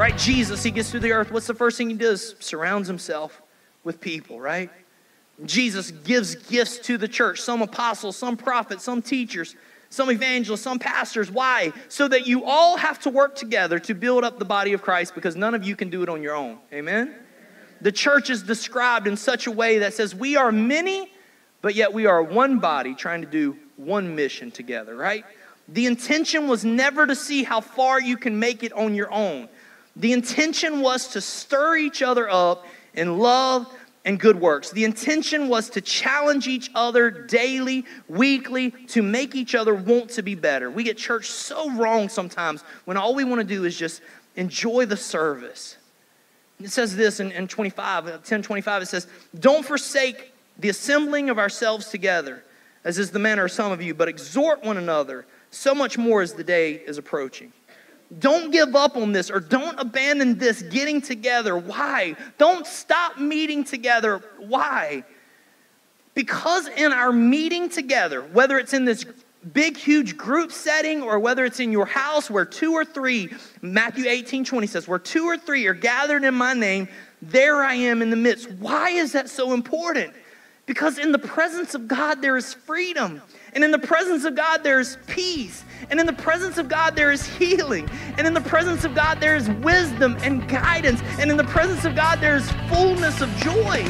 right? Jesus, he gets through the earth. What's the first thing he does? Surrounds himself with people, right? Jesus gives gifts to the church some apostles, some prophets, some teachers, some evangelists, some pastors. Why? So that you all have to work together to build up the body of Christ because none of you can do it on your own. Amen? The church is described in such a way that says we are many, but yet we are one body trying to do one mission together, right? The intention was never to see how far you can make it on your own. The intention was to stir each other up in love and good works. The intention was to challenge each other daily, weekly, to make each other want to be better. We get church so wrong sometimes when all we want to do is just enjoy the service. It says this in, in 25, uh, 10 25, it says, Don't forsake the assembling of ourselves together, as is the manner of some of you, but exhort one another, so much more as the day is approaching. Don't give up on this or don't abandon this getting together. Why? Don't stop meeting together. Why? Because in our meeting together, whether it's in this big, huge group setting or whether it's in your house where two or three, Matthew 18 20 says, where two or three are gathered in my name, there I am in the midst. Why is that so important? Because in the presence of God, there is freedom. And in the presence of God, there is peace. And in the presence of God, there is healing. And in the presence of God, there is wisdom and guidance. And in the presence of God, there is fullness of joy.